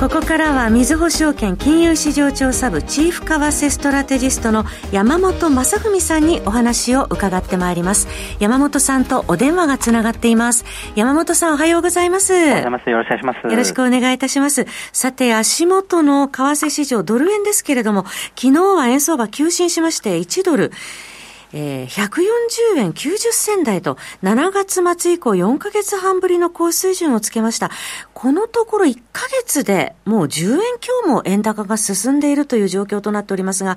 ここからはみずほ証券金融市場調査部チーフ為替ストラテジストの山本雅文さんにお話を伺ってまいります。山本さんとお電話がつながっています。山本さんおはようございます。おはようございますよろしくお願いします。よろしくお願いいたします。さて足元の為替市場ドル円ですけれども昨日は円相場急進しまして1ドルえー、140円90銭台と、7月末以降4ヶ月半ぶりの高水準をつけました。このところ1ヶ月でもう10円強も円高が進んでいるという状況となっておりますが、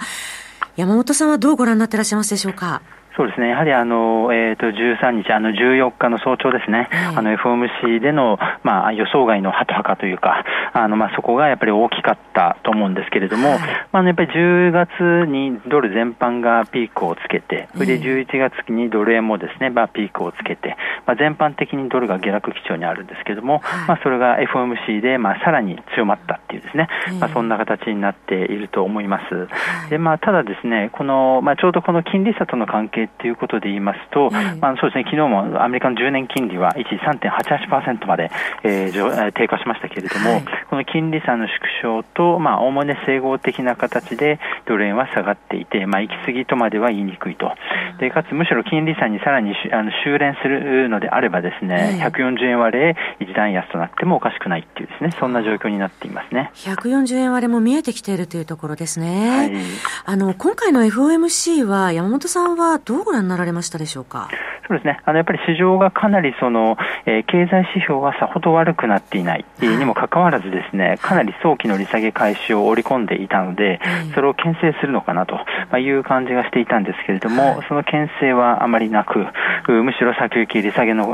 山本さんはどうご覧になっていらっしゃいますでしょうか？そうですね、やはりあの、えーと、13日、あの14日の早朝ですね、はい、あの FOMC での、まあ、予想外のハトハカというか、あのまあ、そこがやっぱり大きかったと思うんですけれども、はい、まあ、やっぱり10月にドル全般がピークをつけて、それで11月にドル円もですね、まあ、ピークをつけて、まあ、全般的にドルが下落基調にあるんですけれども、はい、まあ、それが FOMC で、まあ、さらに強まったっていうですね、まあ、そんな形になっていると思います。でまあ、ただですね、この、まあ、ちょうどこの金利差との関係っていうことで言いますと、まあ、そうですね、昨日もアメリカの10年金利は一時3.88%まで、えー、低下しましたけれども、はい、この金利差の縮小と、まあ、おおむね整合的な形でドル円は下がっていて、まあ、行き過ぎとまでは言いにくいと。で、かつむしろ金利差にさらにあの修練するのであればですね、140円割れ一段安となってもおかしくないっていうですね、そんな状況になっていますね。140円割れも見えてきているというところですね。はい、あの、今回の FOMC は山本さんはどどうご覧になられましたでしょうか？そうですね。あの、やっぱり市場がかなりその、えー、経済指標はさほど悪くなっていない。にもかかわらずですね、かなり早期の利下げ開始を織り込んでいたので、それを牽制するのかなという感じがしていたんですけれども、その牽制はあまりなく、むしろ先行き利下げの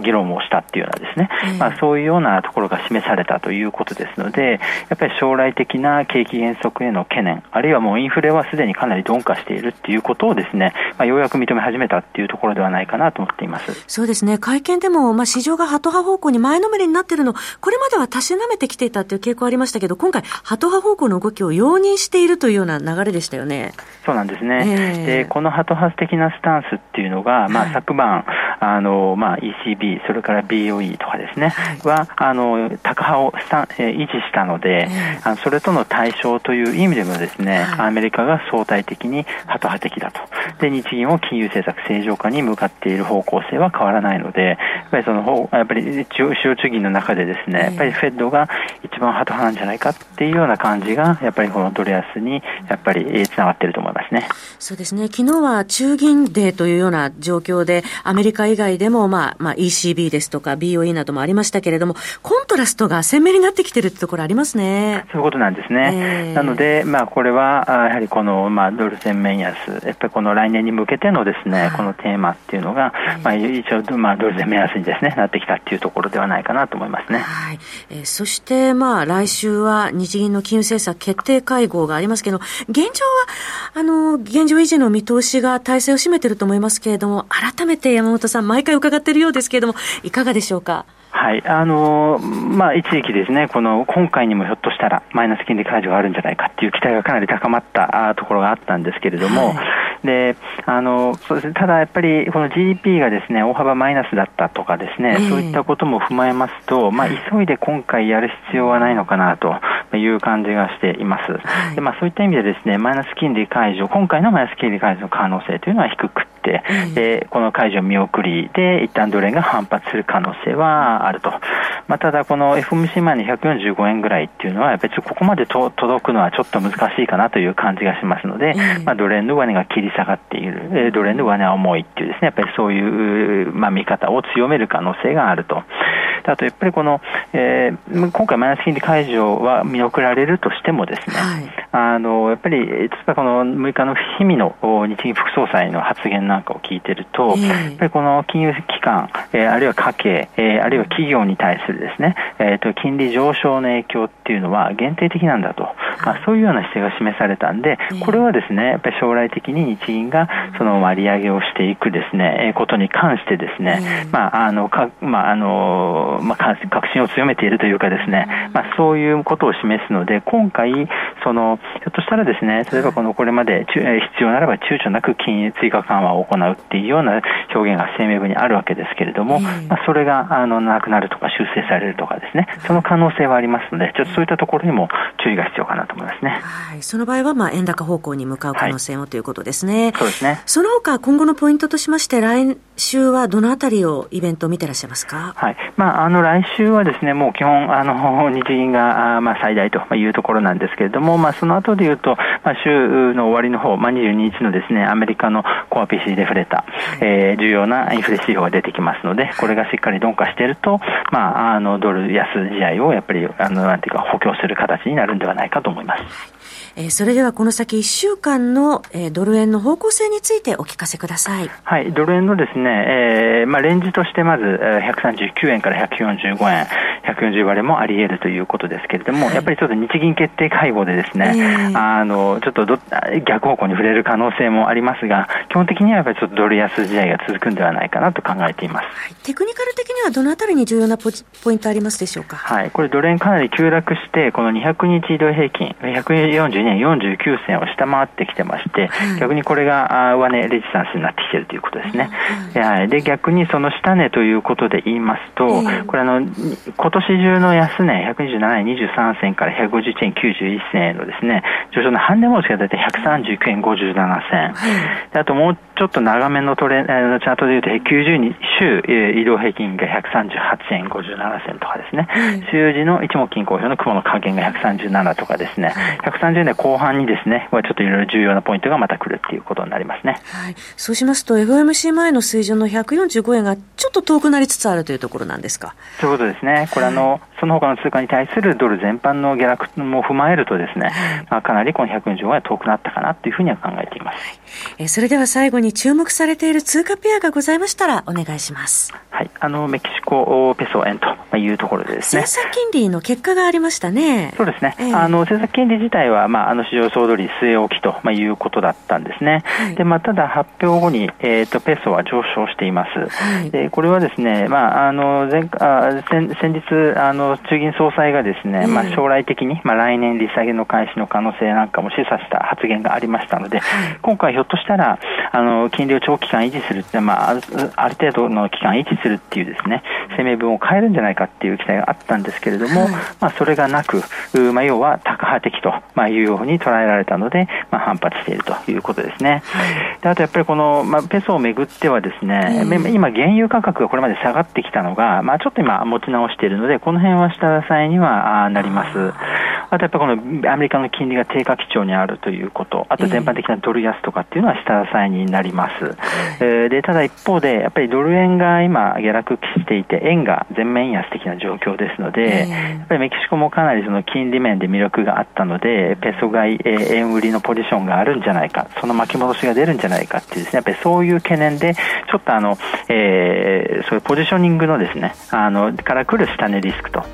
議論をしたっていうようなですね、まあ、そういうようなところが示されたということですので、やっぱり将来的な景気減速への懸念、あるいはもうインフレはすでにかなり鈍化しているっていうことをですね、まあ、ようやく認め始めたっていうところではないかなと思っています。そうですね。会見でも、まあ、市場がハト派方向に前のめりになっているの、これまではたしなめてきていたという傾向ありましたけど、今回、ハト派方向の動きを容認しているというような流れでしたよね。そうなんですね。えー、で、このハト派的なスタンスっていうのが、まあ、昨晩、あの、まあ、ECB、それから BOE とかですね、はい、は、あの、高派をスタえー、維持したので、えー、あのそれとの対象という意味でもですね、はい、アメリカが相対的にハト派的だと。で、日銀も金融政策正常化に向かっている方向性は変わらないので、やっぱりその、やっぱり主要中銀の中でですね、やっぱりフェッドが一番ハト派なんじゃないかっていうような感じが、やっぱりこのドル安にやっぱりつながっていると思いますね。そうですね。昨日は中銀デーというような状況で、アメリカ以外でも、まあ、まあ、ECB ですとか BOE などもありましたけれども、コントラストが鮮明になってきてるってところありますね。そういうことなんですね。えー、なので、まあ、これは、やはりこの、まあ、ドル全面安、やっぱりこの来年に向けてのですね、このテーマっていうのが、まあ、一応、まあ、ドル全面安にですね、なってきたっていうところではないかなと思いますね。はい。えー、そして、まあ、来週は日銀の金融政策決定会合がありますけど、現状は、あの、現状維持の見通しが体制を占めていると思いますけれども、改めて山本さん、毎回伺っているようですけれども、いかがでしょうか？はい、あのまあ、一時期ですね、この今回にもひょっとしたらマイナス金利解除があるんじゃないかっていう期待がかなり高まったところがあったんですけれども、はい、であのそうですね、ただやっぱりこの GDP がですね大幅マイナスだったとかですね、そういったことも踏まえますと、まあ、急いで今回やる必要はないのかなという感じがしています。でまあ、そういった意味でですね、マイナス金利解除、今回のマイナス金利解除の可能性というのは低くて、でこの解除見送りで一旦ドル円が反発する可能性はあると。まあ、ただ、この FMC 前に145円ぐらいっていうのは、別にここまでと届くのはちょっと難しいかなという感じがしますので、まあ、ドル円の上値が切り下がっている、ドル円の上値は重いっていうですね、やっぱりそういう、まあ、見方を強める可能性があると。あとやっぱりこの、えー、今回マイナス金利解除は見送られるとしてもですね、はい、あのやっぱり例えばこの6日の日々の日銀副総裁の発言なんかを聞いてると、えー、やっぱりこの金融機関、えー、あるいは家計、えー、あるいは企業に対するですね、えーと、金利上昇の影響っていうのは限定的なんだと、まあ、そういうような姿勢が示されたんで、これはですねやっぱり将来的に日銀がその割り上げをしていくですねことに関してですね、まああのかまああのの、まあ、確信を強めているというかですね、まあ、そういうことを示すので、今回、その、ひょっとしたらですね、例えばこのこれまで必要ならば躊躇なく金融追加緩和を行うっていうような表現が声明文にあるわけですけれども、まあ、それがあのなくなるとか修正されるとかですね、その可能性はありますので、ちょっとそういったところにも注意が必要かなと思いますね。はい、その場合はまあ円高方向に向かう可能性も、はい、ということですね。そうですね。その他今後のポイントとしまして、来週はどのあたりをイベントを見てらっしゃいますか？はい。まああの来週はですね、もう基本あの 日銀があまあ最大というところなんですけれども、まあその後で言うと、まあ週の終わりの方、まあ22日のですねアメリカのコア PC デフレタ、えー、重要なインフレ指標が出てきますので、これがしっかり鈍化していると、まああのドル安試合をやっぱりあのなんていうか補強する形になるんではないかと思います。えー、それではこの先1週間の、えー、ドル円の方向性についてお聞かせください。はい、ドル円のですね、えー、まあレンジとしてまず、えー、139円から145円、140割れもあり得るということですけれども、はい、やっぱりちょっと日銀決定会合でですね、えー、あの、ちょっと逆方向に触れる可能性もありますが、基本的にはやっぱりちょっとドル安試合が続くんではないかなと考えています。はい、テクニカル的にはどのあたりに重要なポポイントありますでしょうかはい、これドル円かなり急落して、この200日移動平均、142円49銭を下回ってきてまして、はい、逆にこれが上値レジスタンスになってきているということですね。はい、で、逆にその下値ということで言いますと、これあの、今年中の安値、127円23銭から151円91銭へのですね、上昇の半値持ちが大体139円57銭。であともうちょっと長めのトレのチャートでいうと、90週移動平均が138円57銭とかですね、週次の一目金公表の雲の加減が137とかですね、130円後半にですね、これちょっといろいろ重要なポイントがまた来るっていうことになりますね。はい。そうしますと、FOMC 前の水準の145円がちょっと遠くなりつつあるというところなんですか？そういうことですね。これあの、その他の通貨に対するドル全般の下落も踏まえるとですね、まあ、かなりこの145円は遠くなったかなというふうには考えています。えそれでは最後に注目されている通貨ペアがございましたらお願いします。はい。あの、メキシコペソ円というところでですね。政策金利の結果がありましたね。そうですね。えー、あの、政策金利自体は、まあ、あの、市場総通り据え置きと、まあ、いうことだったんですね。はい、で、まあ、ただ発表後に、えっ、ー、と、ペソは上昇しています。はい、で、これはですね、まあ、あの、前あ先先日、あの、中銀総裁がですね、まあ、将来的に、まあ、来年利下げの開始の可能性なんかも示唆した発言がありましたので、今回ひょっとしたら、あの、金利を長期間維持するって、まあ、ある程度の期間維持するっていうですね、声明文を変えるんじゃないかっていう期待があったんですけれども、まあ、それがなく、まあ、要は、タカ派的と、まあ、いうように捉えられたので、まあ、反発しているということですね。であとやっぱりこの、まあ、ペソをめぐってはですね、今、原油価格がこれまで下がってきたのが、まあ、ちょっと今、持ち直しているので、この辺をした際にはなります。あとやっぱこのアメリカの金利が低下基調にあるということ、あと全般的なドル安とかっていうのは下支えになります。えー、で、ただ一方で、やっぱりドル円が今下落していて、円が全面安的な状況ですので、やっぱりメキシコもかなりその金利面で魅力があったので、ペソ買い、えー、円売りのポジションがあるんじゃないか、その巻き戻しが出るんじゃないかっていうですね、やっぱりそういう懸念で、ちょっとあの、えー、そういうポジショニングのですね、あの、から来る下値リスクと。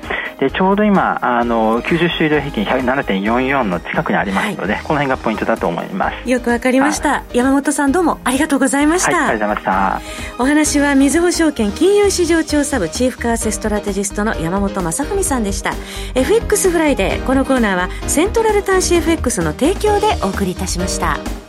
で、ちょうど今、あの、90週移動平均107.44の近くにありますので、はい、この辺がポイントだと思います。よくわかりました。山本さんどうもありがとうございました。はい、ありがとうございました。お話は、みずほ証券金融市場調査部チーフ為替ストラテジストの山本雅文さんでした。FX フライデー、このコーナーは、セントラル短資 FX の提供でお送りいたしました。